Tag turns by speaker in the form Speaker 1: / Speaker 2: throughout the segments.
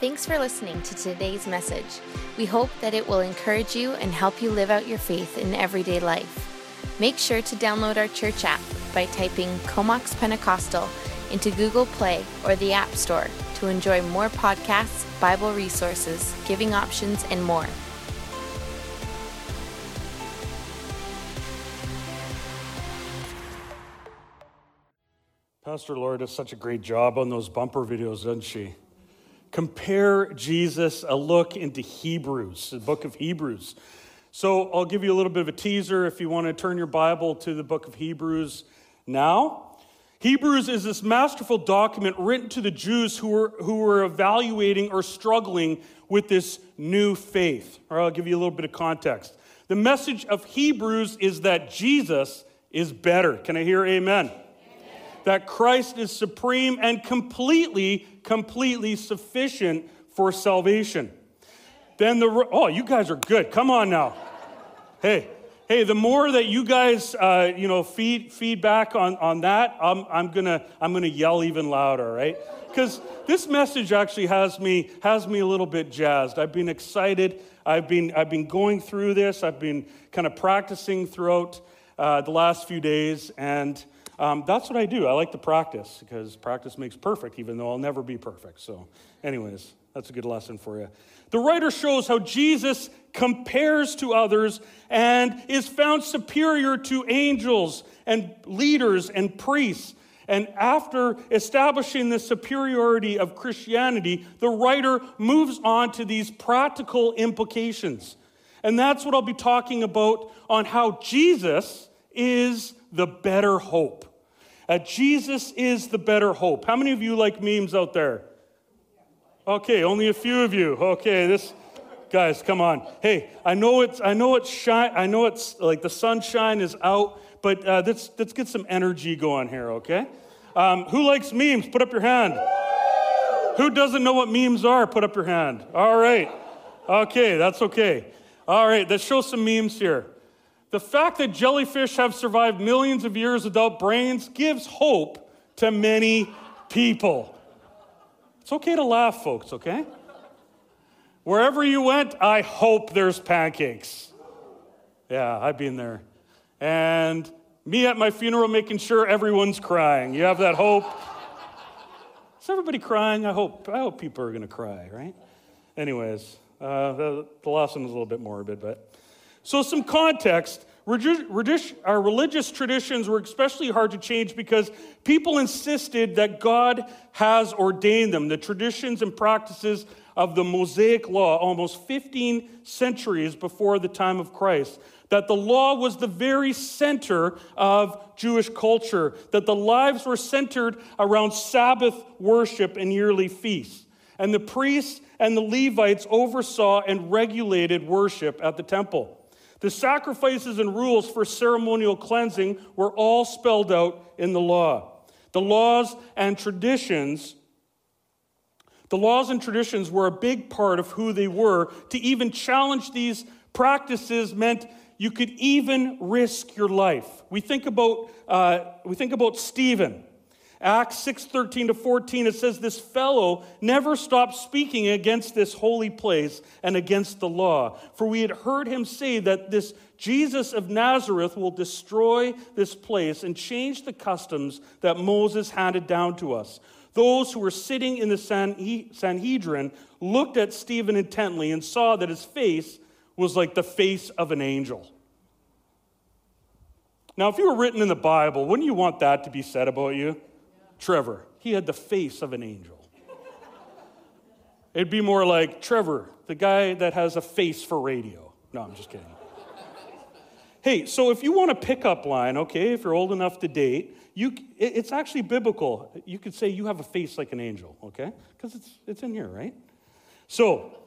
Speaker 1: Thanks for listening to today's message. We hope that it will encourage you and help you live out your faith in everyday life. Make sure to download our church app by typing Comox Pentecostal into Google Play or the App Store to enjoy more podcasts, Bible resources, giving options, and more.
Speaker 2: Pastor Laura does such a great job on those bumper videos, doesn't she? Compare Jesus, a look into Hebrews, the book of Hebrews. So I'll give you a little bit of a teaser if you want to turn your Bible to the book of Hebrews now. Hebrews is this masterful document written to the Jews who were, who were evaluating or struggling with this new faith. Or I'll give you a little bit of context. The message of Hebrews is that Jesus is better. Can I hear amen? That Christ is supreme and completely, completely sufficient for salvation. Then the, oh, you guys are good. Come on now. Hey, hey, the more that you guys, uh, you know, feed feedback on, on that, I'm, I'm gonna, I'm gonna yell even louder, right? Because this message actually has me, has me a little bit jazzed. I've been excited. I've been, I've been going through this. I've been kind of practicing throughout uh, the last few days, and um, that's what I do. I like to practice because practice makes perfect, even though I'll never be perfect. So, anyways, that's a good lesson for you. The writer shows how Jesus compares to others and is found superior to angels and leaders and priests. And after establishing the superiority of Christianity, the writer moves on to these practical implications. And that's what I'll be talking about on how Jesus is the better hope. Uh, Jesus is the better hope. How many of you like memes out there? Okay, only a few of you. Okay, this guys, come on. Hey, I know it's I know it's shine. I know it's like the sunshine is out, but uh, let's let's get some energy going here. Okay, um, who likes memes? Put up your hand. Who doesn't know what memes are? Put up your hand. All right. Okay, that's okay. All right, let's show some memes here. The fact that jellyfish have survived millions of years without brains gives hope to many people. It's okay to laugh, folks, okay? Wherever you went, I hope there's pancakes. Yeah, I've been there. And me at my funeral making sure everyone's crying. You have that hope. Is everybody crying? I hope, I hope people are going to cry, right? Anyways, uh, the, the last one was a little bit morbid, but so, some context our religious traditions were especially hard to change because people insisted that God has ordained them. The traditions and practices of the Mosaic law, almost 15 centuries before the time of Christ, that the law was the very center of Jewish culture, that the lives were centered around Sabbath worship and yearly feasts. And the priests and the Levites oversaw and regulated worship at the temple. The sacrifices and rules for ceremonial cleansing were all spelled out in the law. The laws and traditions the laws and traditions were a big part of who they were. To even challenge these practices meant you could even risk your life. We think about, uh, we think about Stephen. Acts 6 13 to 14, it says, This fellow never stopped speaking against this holy place and against the law. For we had heard him say that this Jesus of Nazareth will destroy this place and change the customs that Moses handed down to us. Those who were sitting in the Sanhedrin looked at Stephen intently and saw that his face was like the face of an angel. Now, if you were written in the Bible, wouldn't you want that to be said about you? Trevor. He had the face of an angel. It'd be more like Trevor, the guy that has a face for radio. No, I'm just kidding. hey, so if you want a pickup line, okay, if you're old enough to date, you, it's actually biblical. You could say you have a face like an angel, okay? Because it's, it's in here, right? So,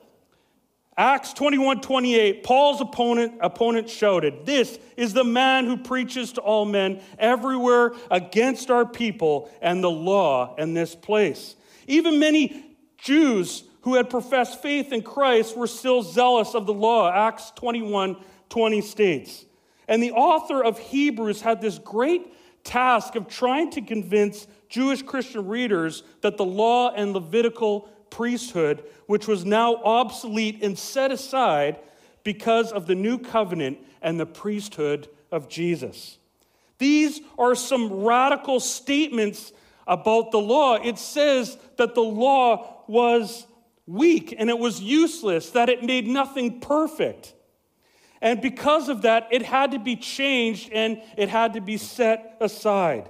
Speaker 2: Acts 21 28, Paul's opponent, opponent shouted, This is the man who preaches to all men everywhere against our people and the law in this place. Even many Jews who had professed faith in Christ were still zealous of the law. Acts 21 20 states. And the author of Hebrews had this great task of trying to convince Jewish Christian readers that the law and Levitical priesthood, which was now obsolete and set aside because of the new covenant and the priesthood of Jesus. These are some radical statements about the law. It says that the law was weak and it was useless, that it made nothing perfect. And because of that, it had to be changed and it had to be set aside.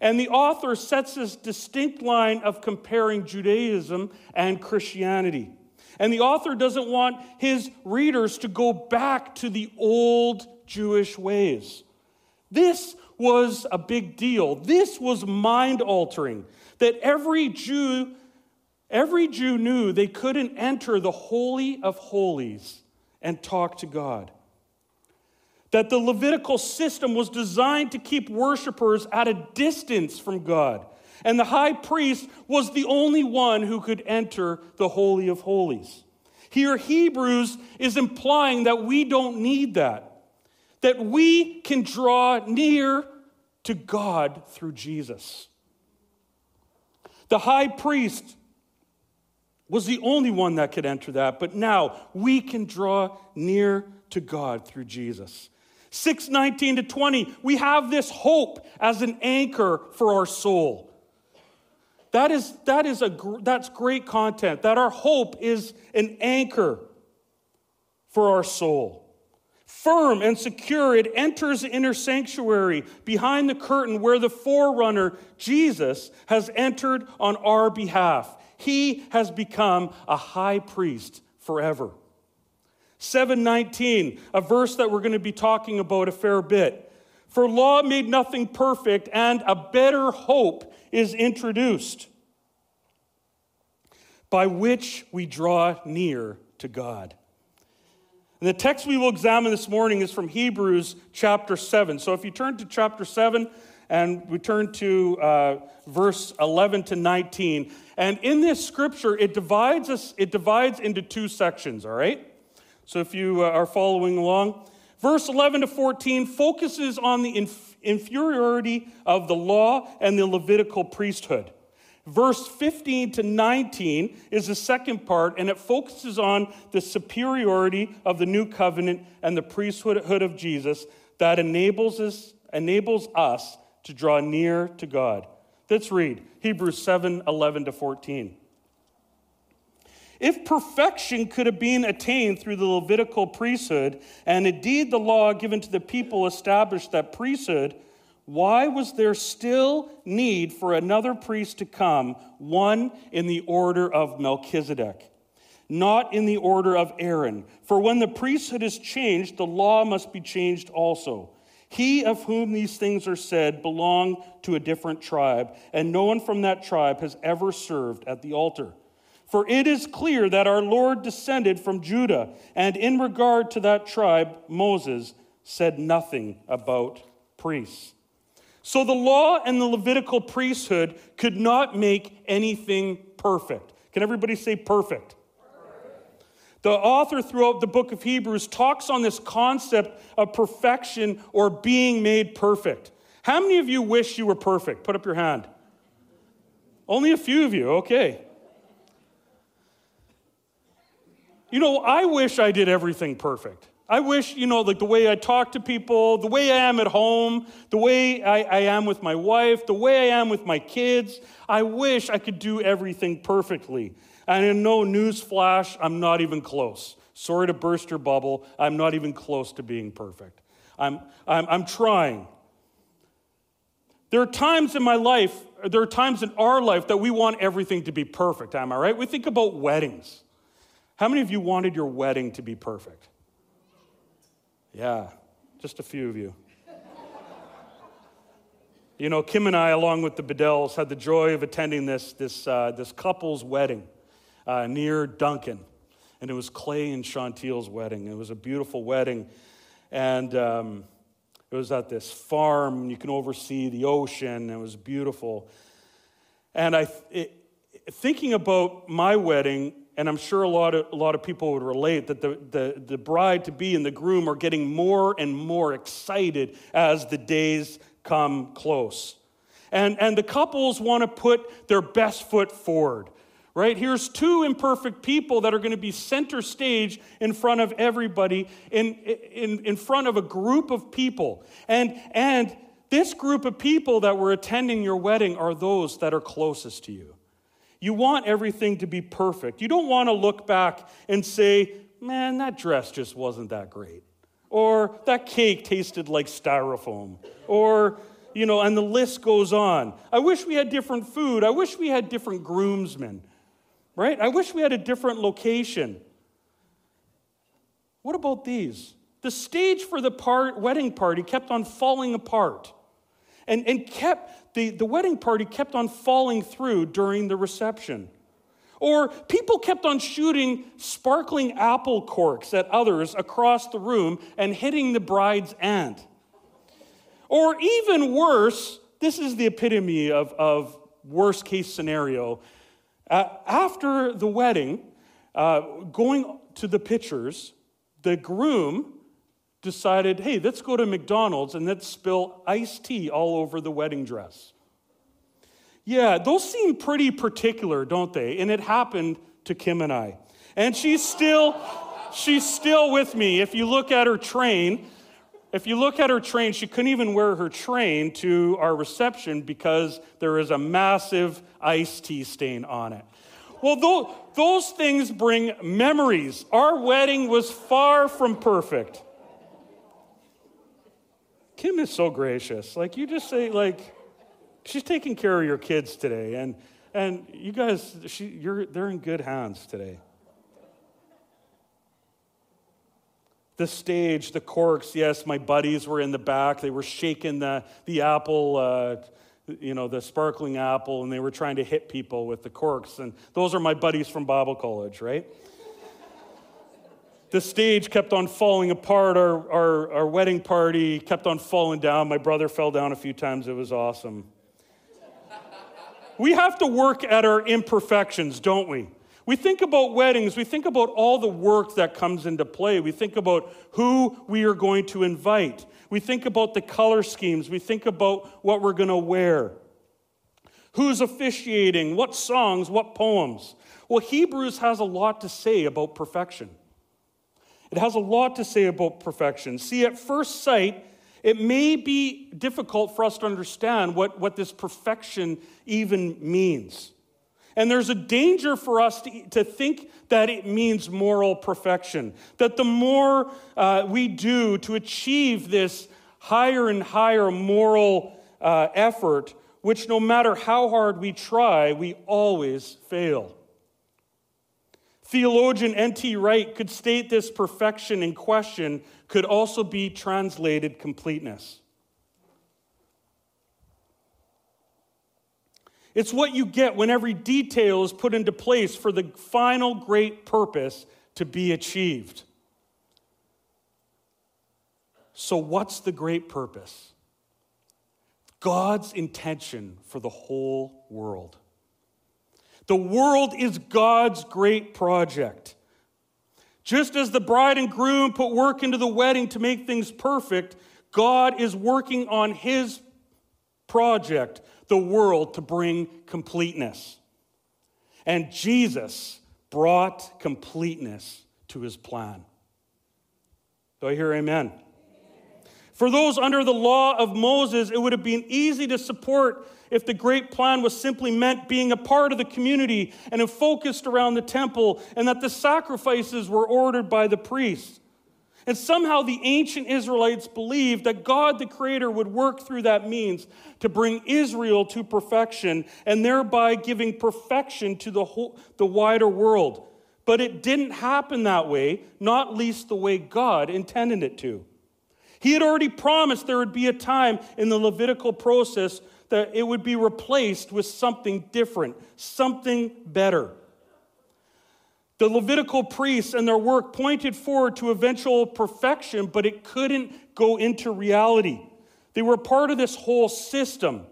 Speaker 2: And the author sets this distinct line of comparing Judaism and Christianity. And the author doesn't want his readers to go back to the old Jewish ways. This was a big deal. This was mind altering that every Jew every Jew knew they couldn't enter the holy of holies and talk to God. That the Levitical system was designed to keep worshipers at a distance from God. And the high priest was the only one who could enter the Holy of Holies. Here, Hebrews is implying that we don't need that, that we can draw near to God through Jesus. The high priest was the only one that could enter that, but now we can draw near to God through Jesus. 619 to 20, we have this hope as an anchor for our soul. That is, that is a, that's great content, that our hope is an anchor for our soul. Firm and secure, it enters the inner sanctuary behind the curtain where the forerunner, Jesus, has entered on our behalf. He has become a high priest forever. 719, a verse that we're going to be talking about a fair bit. For law made nothing perfect, and a better hope is introduced by which we draw near to God. And the text we will examine this morning is from Hebrews chapter 7. So if you turn to chapter 7 and we turn to uh, verse 11 to 19, and in this scripture, it divides us, it divides into two sections, all right? So if you uh, are following along, verse 11 to 14 focuses on the inf- inferiority of the law and the Levitical priesthood. Verse 15 to 19 is the second part, and it focuses on the superiority of the new covenant and the priesthood of Jesus that enables us, enables us to draw near to God. Let's read Hebrews 7 11 to 14. If perfection could have been attained through the Levitical priesthood, and indeed the law given to the people established that priesthood, why was there still need for another priest to come, one in the order of Melchizedek, not in the order of Aaron? For when the priesthood is changed, the law must be changed also. He of whom these things are said belonged to a different tribe, and no one from that tribe has ever served at the altar. For it is clear that our Lord descended from Judah, and in regard to that tribe, Moses said nothing about priests. So the law and the Levitical priesthood could not make anything perfect. Can everybody say perfect? The author throughout the book of Hebrews talks on this concept of perfection or being made perfect. How many of you wish you were perfect? Put up your hand. Only a few of you, okay. You know, I wish I did everything perfect. I wish, you know, like the way I talk to people, the way I am at home, the way I, I, am with my wife, the way I am with my kids. I wish I could do everything perfectly. And in no news flash, I'm not even close. Sorry to burst your bubble. I'm not even close to being perfect. I'm, I'm, I'm trying. There are times in my life, there are times in our life that we want everything to be perfect. Am I right? We think about weddings. How many of you wanted your wedding to be perfect? Yeah, just a few of you. you know, Kim and I, along with the Bedells, had the joy of attending this, this, uh, this couple's wedding uh, near Duncan. And it was Clay and Chantil's wedding. It was a beautiful wedding. And um, it was at this farm. You can oversee the ocean. It was beautiful. And I, it, thinking about my wedding, and I'm sure a lot of, a lot of people would relate that the, the, the bride to be and the groom are getting more and more excited as the days come close. And, and the couples want to put their best foot forward, right? Here's two imperfect people that are going to be center stage in front of everybody, in, in, in front of a group of people. And, and this group of people that were attending your wedding are those that are closest to you. You want everything to be perfect. You don't want to look back and say, man, that dress just wasn't that great. Or that cake tasted like styrofoam. Or, you know, and the list goes on. I wish we had different food. I wish we had different groomsmen, right? I wish we had a different location. What about these? The stage for the part, wedding party kept on falling apart and, and kept the, the wedding party kept on falling through during the reception. Or people kept on shooting sparkling apple corks at others across the room and hitting the bride's aunt. Or even worse, this is the epitome of, of worst case scenario. Uh, after the wedding, uh, going to the pictures, the groom decided, hey, let's go to McDonald's and let's spill iced tea all over the wedding dress. Yeah, those seem pretty particular, don't they? And it happened to Kim and I. And she's still she's still with me. If you look at her train, if you look at her train, she couldn't even wear her train to our reception because there is a massive iced tea stain on it. Well, those things bring memories. Our wedding was far from perfect. Kim is so gracious. Like, you just say, like, she's taking care of your kids today. And, and you guys, she, you're, they're in good hands today. The stage, the corks, yes, my buddies were in the back. They were shaking the, the apple, uh, you know, the sparkling apple, and they were trying to hit people with the corks. And those are my buddies from Bible college, right? The stage kept on falling apart. Our, our, our wedding party kept on falling down. My brother fell down a few times. It was awesome. we have to work at our imperfections, don't we? We think about weddings, we think about all the work that comes into play. We think about who we are going to invite. We think about the color schemes. We think about what we're going to wear. Who's officiating? What songs? What poems? Well, Hebrews has a lot to say about perfection. It has a lot to say about perfection. See, at first sight, it may be difficult for us to understand what, what this perfection even means. And there's a danger for us to, to think that it means moral perfection, that the more uh, we do to achieve this higher and higher moral uh, effort, which no matter how hard we try, we always fail. Theologian N.T. Wright could state this perfection in question could also be translated completeness. It's what you get when every detail is put into place for the final great purpose to be achieved. So, what's the great purpose? God's intention for the whole world. The world is God's great project. Just as the bride and groom put work into the wedding to make things perfect, God is working on his project, the world, to bring completeness. And Jesus brought completeness to his plan. Do I hear amen? For those under the law of Moses, it would have been easy to support if the great plan was simply meant being a part of the community and focused around the temple, and that the sacrifices were ordered by the priests. And somehow the ancient Israelites believed that God the Creator would work through that means to bring Israel to perfection and thereby giving perfection to the, whole, the wider world. But it didn't happen that way, not least the way God intended it to. He had already promised there would be a time in the Levitical process that it would be replaced with something different, something better. The Levitical priests and their work pointed forward to eventual perfection, but it couldn't go into reality. They were part of this whole system,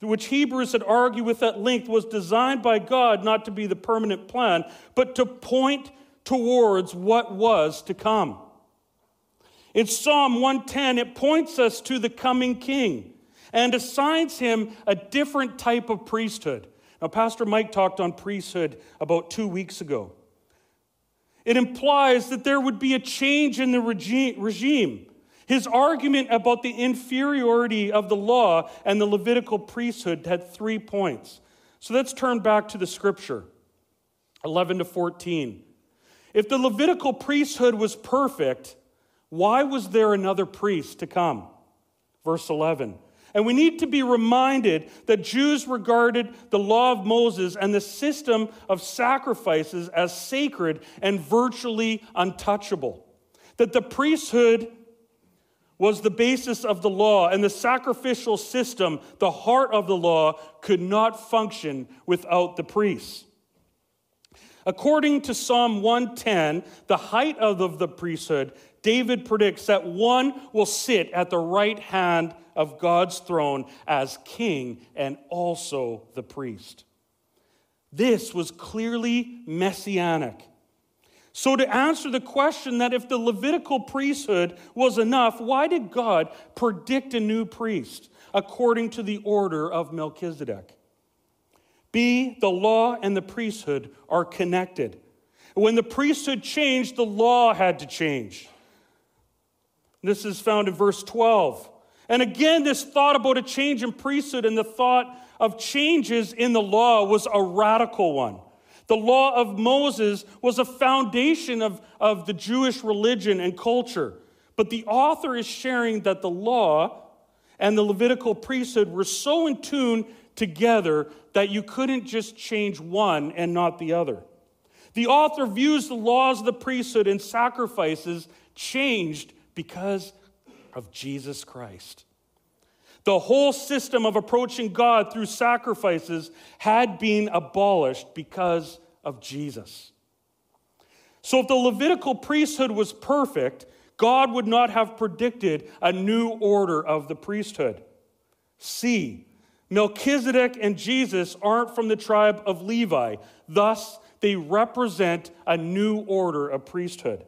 Speaker 2: which Hebrews had argued with at length was designed by God not to be the permanent plan, but to point towards what was to come. In Psalm 110, it points us to the coming king and assigns him a different type of priesthood. Now, Pastor Mike talked on priesthood about two weeks ago. It implies that there would be a change in the regime. His argument about the inferiority of the law and the Levitical priesthood had three points. So let's turn back to the scripture 11 to 14. If the Levitical priesthood was perfect, why was there another priest to come? Verse 11. And we need to be reminded that Jews regarded the law of Moses and the system of sacrifices as sacred and virtually untouchable. That the priesthood was the basis of the law, and the sacrificial system, the heart of the law, could not function without the priests. According to Psalm 110, the height of the priesthood, David predicts that one will sit at the right hand of God's throne as king and also the priest. This was clearly messianic. So, to answer the question that if the Levitical priesthood was enough, why did God predict a new priest according to the order of Melchizedek? B, the law and the priesthood are connected. When the priesthood changed, the law had to change. This is found in verse 12. And again, this thought about a change in priesthood and the thought of changes in the law was a radical one. The law of Moses was a foundation of, of the Jewish religion and culture. But the author is sharing that the law and the Levitical priesthood were so in tune together that you couldn't just change one and not the other. The author views the laws of the priesthood and sacrifices changed because of Jesus Christ. The whole system of approaching God through sacrifices had been abolished because of Jesus. So, if the Levitical priesthood was perfect, God would not have predicted a new order of the priesthood. C. Melchizedek and Jesus aren't from the tribe of Levi, thus, they represent a new order of priesthood.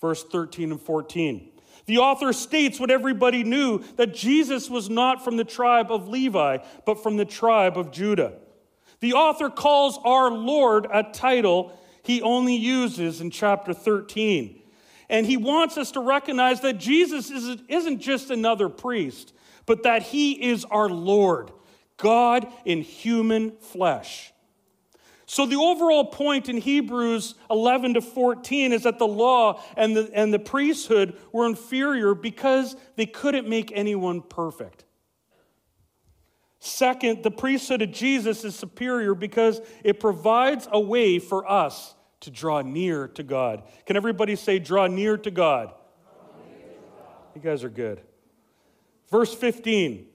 Speaker 2: Verse 13 and 14. The author states what everybody knew that Jesus was not from the tribe of Levi, but from the tribe of Judah. The author calls our Lord a title he only uses in chapter 13. And he wants us to recognize that Jesus isn't just another priest, but that he is our Lord, God in human flesh. So, the overall point in Hebrews 11 to 14 is that the law and the, and the priesthood were inferior because they couldn't make anyone perfect. Second, the priesthood of Jesus is superior because it provides a way for us to draw near to God. Can everybody say, draw near to God? Near to God. You guys are good. Verse 15.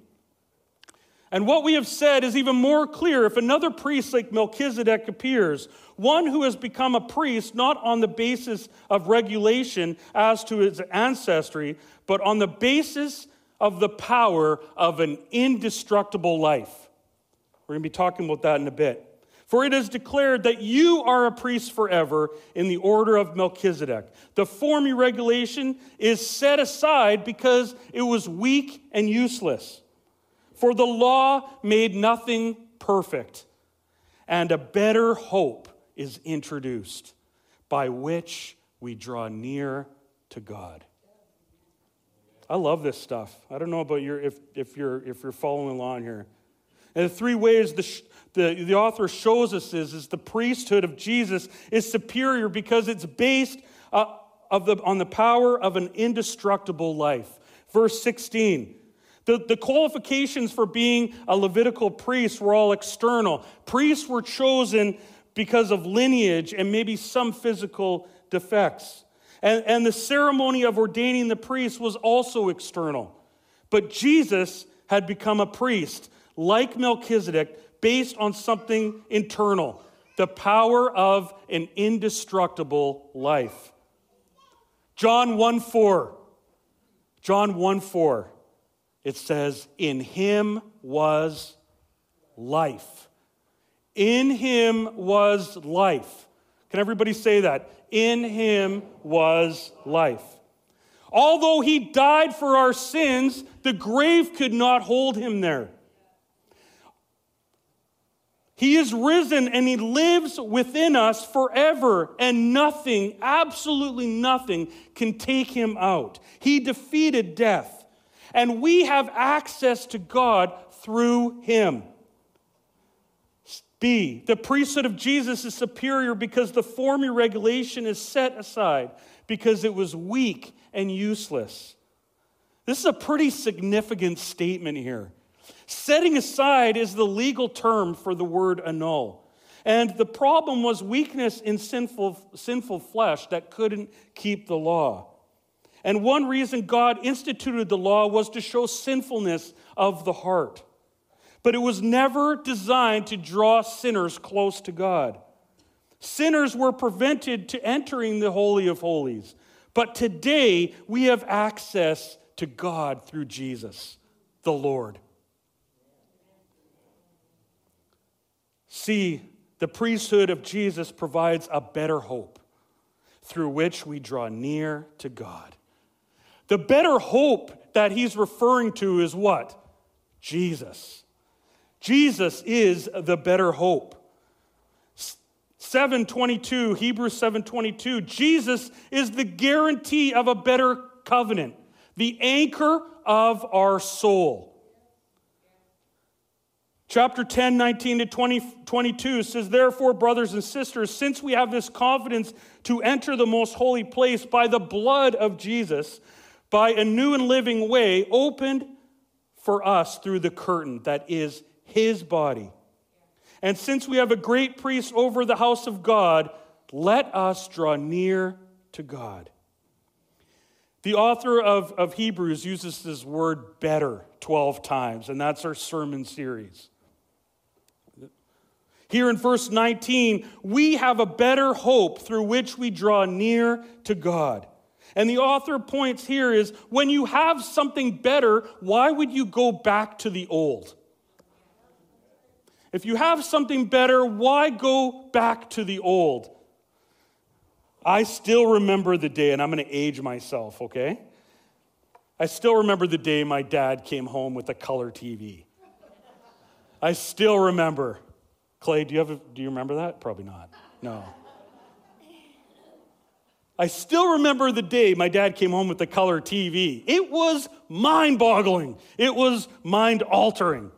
Speaker 2: And what we have said is even more clear if another priest like Melchizedek appears, one who has become a priest not on the basis of regulation as to his ancestry, but on the basis of the power of an indestructible life. We're going to be talking about that in a bit. For it is declared that you are a priest forever in the order of Melchizedek. The former regulation is set aside because it was weak and useless. For the law made nothing perfect, and a better hope is introduced by which we draw near to God. I love this stuff. I don't know about your if, if you're if you're following along here. And the three ways the, the, the author shows us is, is the priesthood of Jesus is superior because it's based uh, of the, on the power of an indestructible life. Verse 16 the, the qualifications for being a Levitical priest were all external. Priests were chosen because of lineage and maybe some physical defects. And, and the ceremony of ordaining the priest was also external. But Jesus had become a priest, like Melchizedek, based on something internal the power of an indestructible life. John 1 4. John 1 4 it says, In him was life. In him was life. Can everybody say that? In him was life. Although he died for our sins, the grave could not hold him there. He is risen and he lives within us forever, and nothing, absolutely nothing, can take him out. He defeated death, and we have access to God through him. B, the priesthood of Jesus is superior because the former regulation is set aside because it was weak and useless. This is a pretty significant statement here. Setting aside is the legal term for the word annul. And the problem was weakness in sinful, sinful flesh that couldn't keep the law. And one reason God instituted the law was to show sinfulness of the heart. But it was never designed to draw sinners close to God. Sinners were prevented to entering the Holy of Holies. But today we have access to God through Jesus, the Lord. See, the priesthood of Jesus provides a better hope through which we draw near to God. The better hope that he's referring to is what? Jesus. Jesus is the better hope. 722 Hebrews 722 Jesus is the guarantee of a better covenant, the anchor of our soul. Chapter 10, 19 to 20, 22 says, Therefore, brothers and sisters, since we have this confidence to enter the most holy place by the blood of Jesus, by a new and living way opened for us through the curtain that is his body. And since we have a great priest over the house of God, let us draw near to God. The author of, of Hebrews uses this word better 12 times, and that's our sermon series. Here in verse 19, we have a better hope through which we draw near to God. And the author points here is when you have something better, why would you go back to the old? If you have something better, why go back to the old? I still remember the day, and I'm going to age myself, okay? I still remember the day my dad came home with a color TV. I still remember. Clay, do you, have a, do you remember that? Probably not. No. I still remember the day my dad came home with the color TV. It was mind boggling, it was mind altering.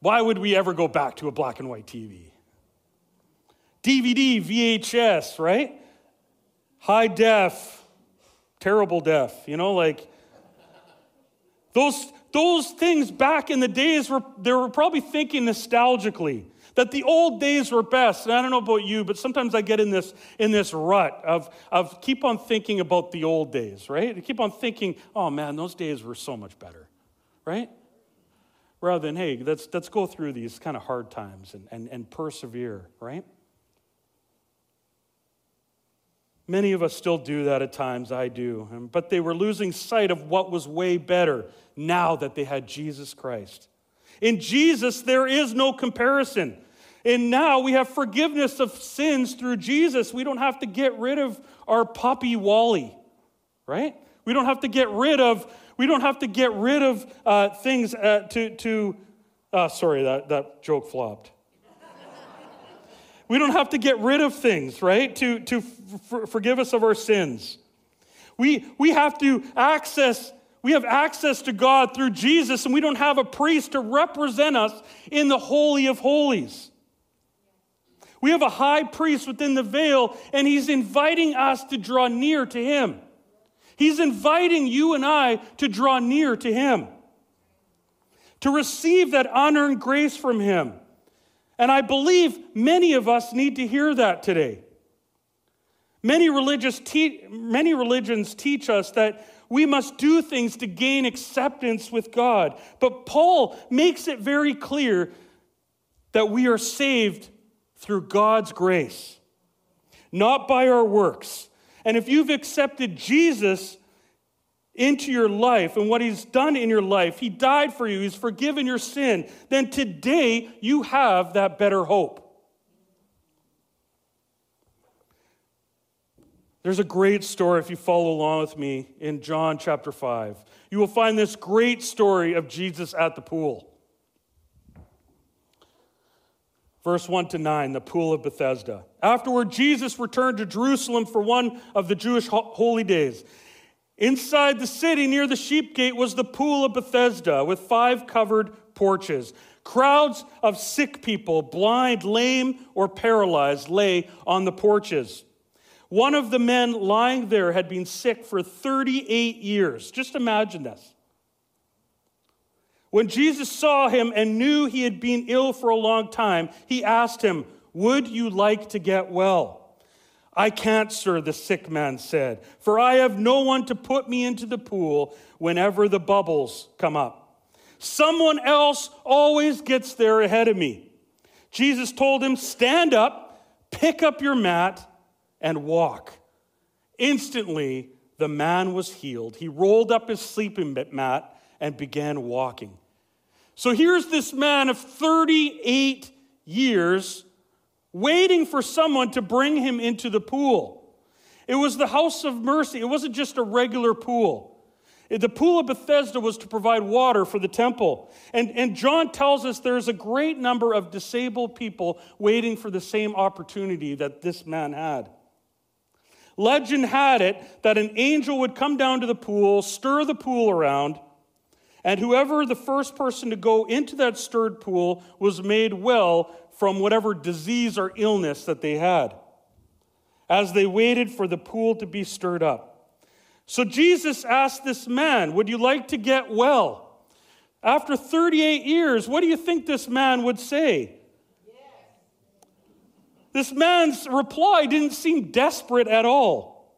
Speaker 2: Why would we ever go back to a black and white TV? DVD, VHS, right? High def, terrible def, you know, like those those things back in the days were they were probably thinking nostalgically that the old days were best. And I don't know about you, but sometimes I get in this in this rut of of keep on thinking about the old days, right? I keep on thinking, oh man, those days were so much better, right? Rather than, hey, let's let's go through these kind of hard times and, and, and persevere, right? Many of us still do that at times, I do. Um, but they were losing sight of what was way better now that they had Jesus Christ. In Jesus, there is no comparison. And now we have forgiveness of sins through Jesus. We don't have to get rid of our puppy Wally, right? We don't have to get rid of, we don't have to get rid of uh, things uh, to, to uh, sorry, that, that joke flopped. We don't have to get rid of things, right? To, to f- forgive us of our sins. We, we have to access, we have access to God through Jesus, and we don't have a priest to represent us in the Holy of Holies. We have a high priest within the veil, and he's inviting us to draw near to him. He's inviting you and I to draw near to him, to receive that honor and grace from him. And I believe many of us need to hear that today. Many, religious te- many religions teach us that we must do things to gain acceptance with God. But Paul makes it very clear that we are saved through God's grace, not by our works. And if you've accepted Jesus into your life and what he's done in your life, he died for you, he's forgiven your sin, then today you have that better hope. There's a great story if you follow along with me in John chapter 5. You will find this great story of Jesus at the pool. Verse 1 to 9, the pool of Bethesda. Afterward, Jesus returned to Jerusalem for one of the Jewish holy days. Inside the city near the sheep gate was the pool of Bethesda with five covered porches. Crowds of sick people, blind, lame, or paralyzed, lay on the porches. One of the men lying there had been sick for 38 years. Just imagine this. When Jesus saw him and knew he had been ill for a long time, he asked him, Would you like to get well? I can't, sir, the sick man said, for I have no one to put me into the pool whenever the bubbles come up. Someone else always gets there ahead of me. Jesus told him, Stand up, pick up your mat, and walk. Instantly, the man was healed. He rolled up his sleeping mat and began walking. So here's this man of 38 years waiting for someone to bring him into the pool. It was the house of mercy, it wasn't just a regular pool. The pool of Bethesda was to provide water for the temple. And, and John tells us there's a great number of disabled people waiting for the same opportunity that this man had. Legend had it that an angel would come down to the pool, stir the pool around, and whoever the first person to go into that stirred pool was made well from whatever disease or illness that they had as they waited for the pool to be stirred up. So Jesus asked this man, Would you like to get well? After 38 years, what do you think this man would say? This man's reply didn't seem desperate at all.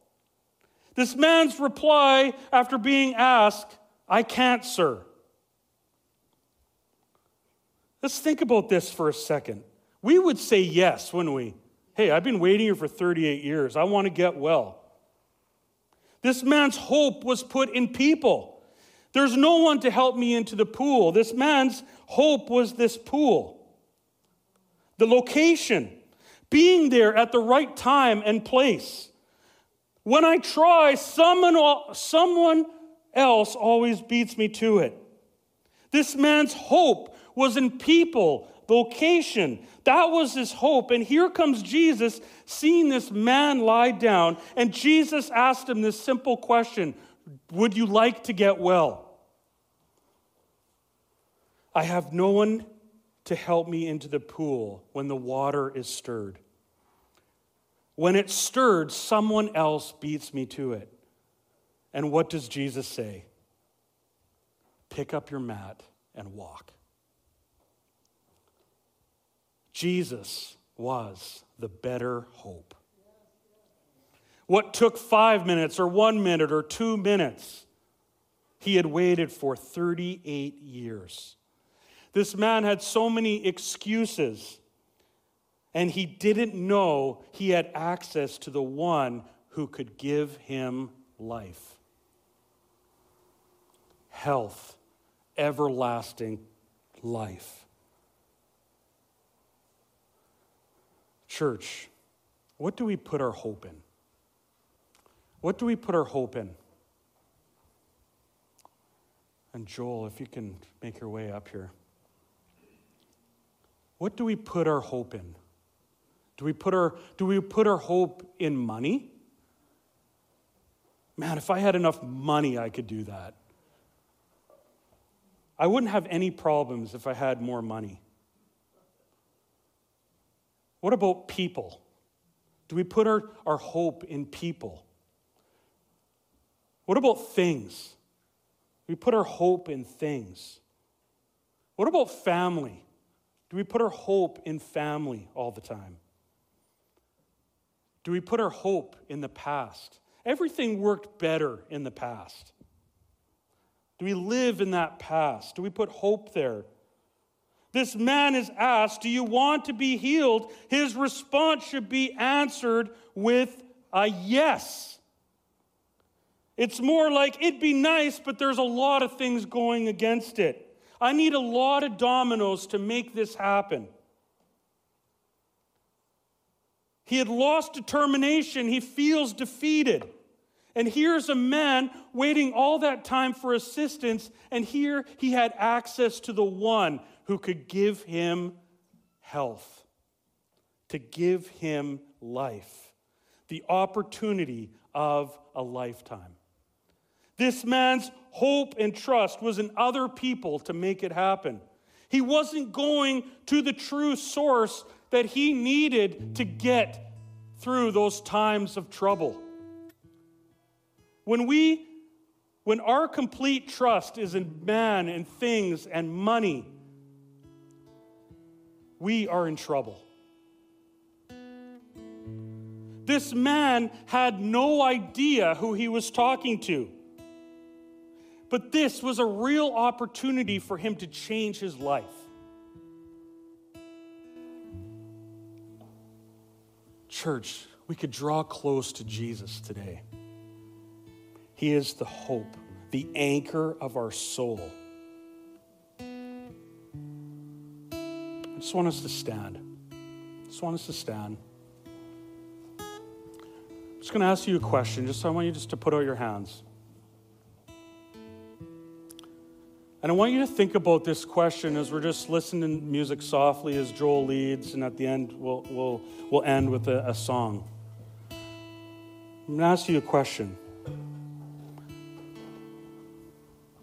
Speaker 2: This man's reply, after being asked, I can't, sir. Let's think about this for a second. We would say yes, wouldn't we? Hey, I've been waiting here for 38 years. I want to get well. This man's hope was put in people. There's no one to help me into the pool. This man's hope was this pool. The location, being there at the right time and place. When I try, someone, someone else always beats me to it. This man's hope was in people, vocation. That was his hope. And here comes Jesus seeing this man lie down. And Jesus asked him this simple question Would you like to get well? I have no one to help me into the pool when the water is stirred. When it's stirred, someone else beats me to it. And what does Jesus say? Pick up your mat and walk. Jesus was the better hope. What took five minutes or one minute or two minutes, he had waited for 38 years. This man had so many excuses, and he didn't know he had access to the one who could give him life health, everlasting life. Church, what do we put our hope in? What do we put our hope in? And Joel, if you can make your way up here. What do we put our hope in? Do we put our, do we put our hope in money? Man, if I had enough money, I could do that. I wouldn't have any problems if I had more money. What about people? Do we put our, our hope in people? What about things? We put our hope in things? What about family? Do we put our hope in family all the time? Do we put our hope in the past? Everything worked better in the past. Do we live in that past? Do we put hope there? This man is asked, Do you want to be healed? His response should be answered with a yes. It's more like, It'd be nice, but there's a lot of things going against it. I need a lot of dominoes to make this happen. He had lost determination. He feels defeated. And here's a man waiting all that time for assistance, and here he had access to the one who could give him health. to give him life, the opportunity of a lifetime. This man's hope and trust was in other people to make it happen. He wasn't going to the true source that he needed to get through those times of trouble. When we when our complete trust is in man and things and money, we are in trouble. This man had no idea who he was talking to. But this was a real opportunity for him to change his life. Church, we could draw close to Jesus today. He is the hope, the anchor of our soul. I just want us to stand. I just want us to stand. I'm just going to ask you a question. Just I want you just to put out your hands. And I want you to think about this question as we're just listening to music softly as Joel leads, and at the end, we'll, we'll, we'll end with a, a song. I'm going to ask you a question.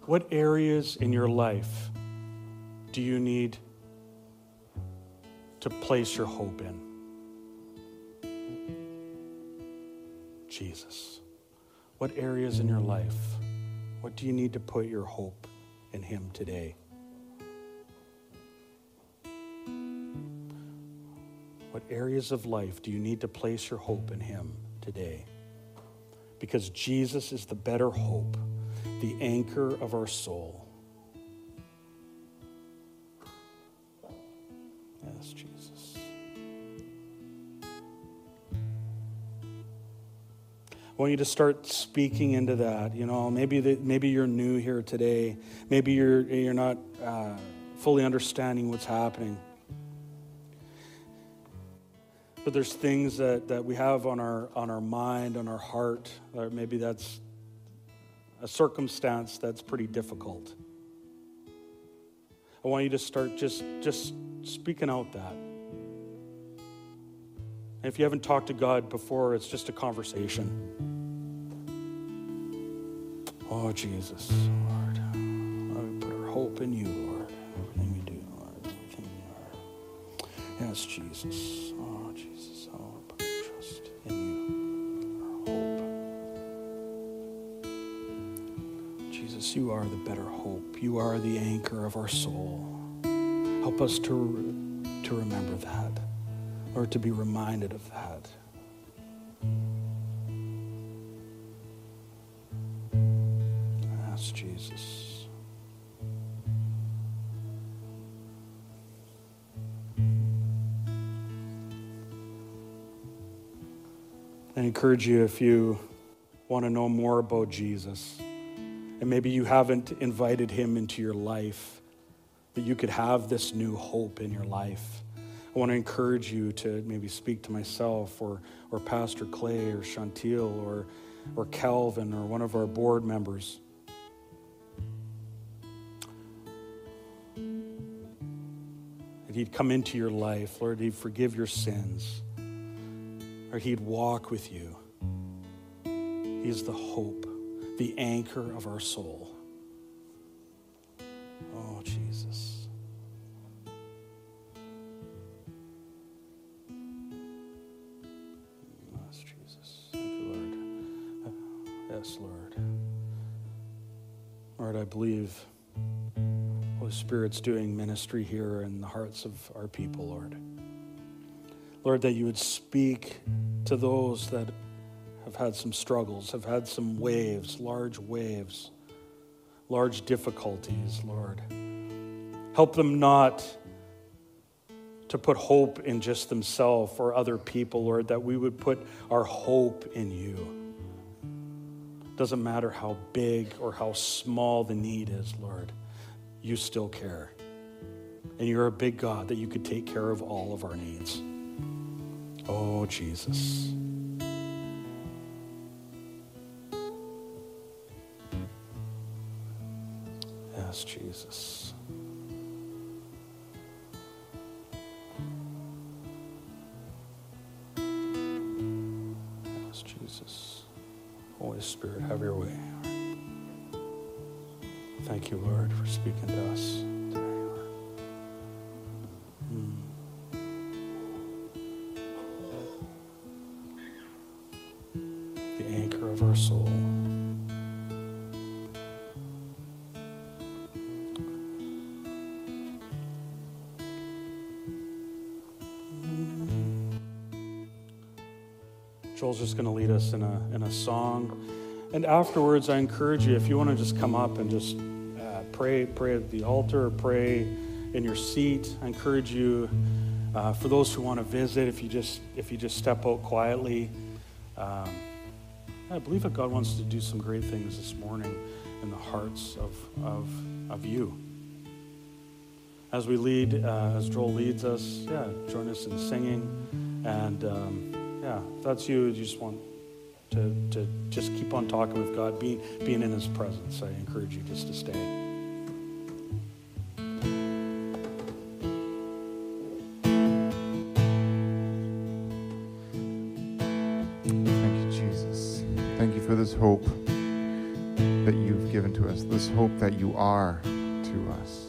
Speaker 2: What areas in your life do you need to place your hope in? Jesus. What areas in your life? What do you need to put your hope in Him today? What areas of life do you need to place your hope in Him today? Because Jesus is the better hope, the anchor of our soul. Yes, Jesus. I want you to start speaking into that. You know, maybe maybe you're new here today. Maybe you're you're not uh, fully understanding what's happening. But there's things that, that we have on our on our mind, on our heart. Or maybe that's a circumstance that's pretty difficult. I want you to start just just speaking out that. And if you haven't talked to God before, it's just a conversation. Oh, Jesus, Lord. We put our hope in you, Lord. Everything we do, Lord. Everything we are. Yes, Jesus. Oh, Jesus, you are the better hope. You are the anchor of our soul. Help us to, to remember that, or to be reminded of that. Ask Jesus. I encourage you if you want to know more about Jesus, and maybe you haven't invited him into your life, that you could have this new hope in your life. I want to encourage you to maybe speak to myself or, or Pastor Clay or Chantil or, or Calvin or one of our board members. That he'd come into your life, Lord, he'd forgive your sins, or he'd walk with you. He is the hope, the anchor of our soul. Oh, Jesus. Yes, Jesus. Thank you, Lord. Yes, Lord. Lord, I believe Holy Spirit's doing ministry here in the hearts of our people, Lord. Lord, that you would speak to those that have had some struggles, have had some waves, large waves, large difficulties, Lord. Help them not to put hope in just themselves or other people, Lord, that we would put our hope in you. Doesn't matter how big or how small the need is, Lord, you still care. And you're a big God that you could take care of all of our needs. Oh, Jesus. Just going to lead us in a, in a song. And afterwards, I encourage you, if you want to just come up and just uh, pray, pray at the altar, pray in your seat. I encourage you, uh, for those who want to visit, if you just if you just step out quietly. Um, I believe that God wants to do some great things this morning in the hearts of of of you. As we lead, uh, as Joel leads us, yeah, join us in singing, and. Um, yeah, if that's you, you just want to, to just keep on talking with God, being, being in His presence, I encourage you just to stay.
Speaker 3: Thank you, Jesus. Thank you for this hope that you've given to us, this hope that you are to us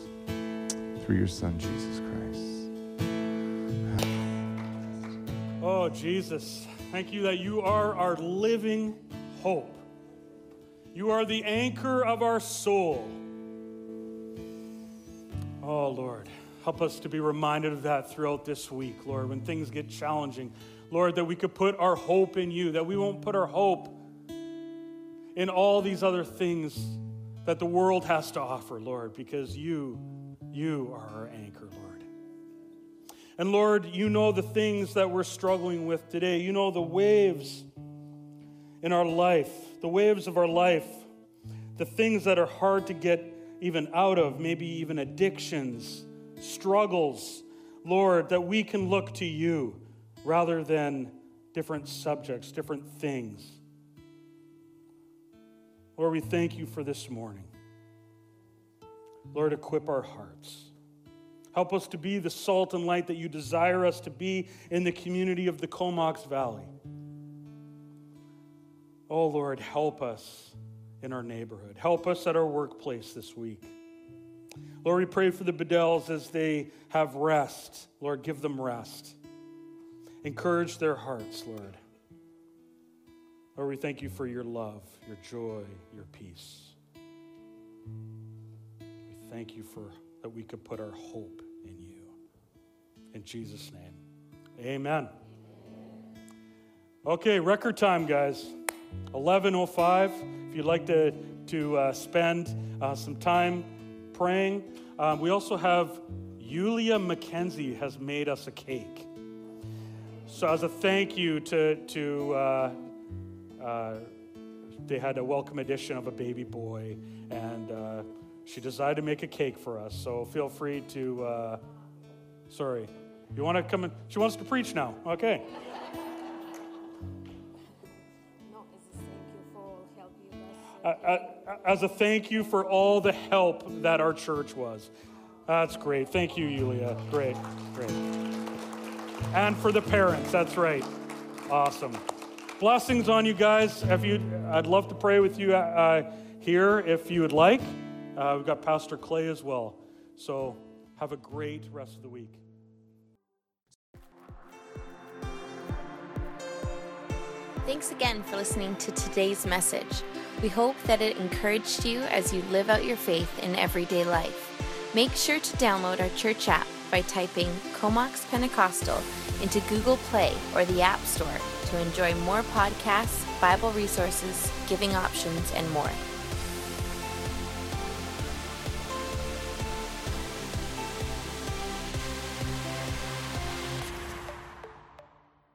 Speaker 3: through your Son, Jesus
Speaker 2: Jesus, thank you that you are our living hope. You are the anchor of our soul. Oh, Lord, help us to be reminded of that throughout this week, Lord, when things get challenging. Lord, that we could put our hope in you, that we won't put our hope in all these other things that the world has to offer, Lord, because you, you are our anchor, Lord. And Lord, you know the things that we're struggling with today. You know the waves in our life, the waves of our life, the things that are hard to get even out of, maybe even addictions, struggles. Lord, that we can look to you rather than different subjects, different things. Lord, we thank you for this morning. Lord, equip our hearts. Help us to be the salt and light that you desire us to be in the community of the Comox Valley. Oh, Lord, help us in our neighborhood. Help us at our workplace this week. Lord, we pray for the Bedells as they have rest. Lord, give them rest. Encourage their hearts, Lord. Lord, we thank you for your love, your joy, your peace. We thank you for that we could put our hope. In Jesus' name, amen. Okay, record time, guys. 11.05. If you'd like to, to uh, spend uh, some time praying. Um, we also have Yulia McKenzie has made us a cake. So as a thank you to, to uh, uh they had a welcome edition of a baby boy, and uh, she decided to make a cake for us. So feel free to, uh, sorry, you want to come in? She wants to preach now. Okay. as a thank you for all the help that our church was. That's great. Thank you, Yulia. Great, great. And for the parents, that's right. Awesome. Blessings on you guys. If you, I'd love to pray with you uh, here if you would like. Uh, we've got Pastor Clay as well. So have a great rest of the week.
Speaker 1: Thanks again for listening to today's message. We hope that it encouraged you as you live out your faith in everyday life. Make sure to download our church app by typing Comox Pentecostal into Google Play or the App Store to enjoy more podcasts, Bible resources, giving options, and more.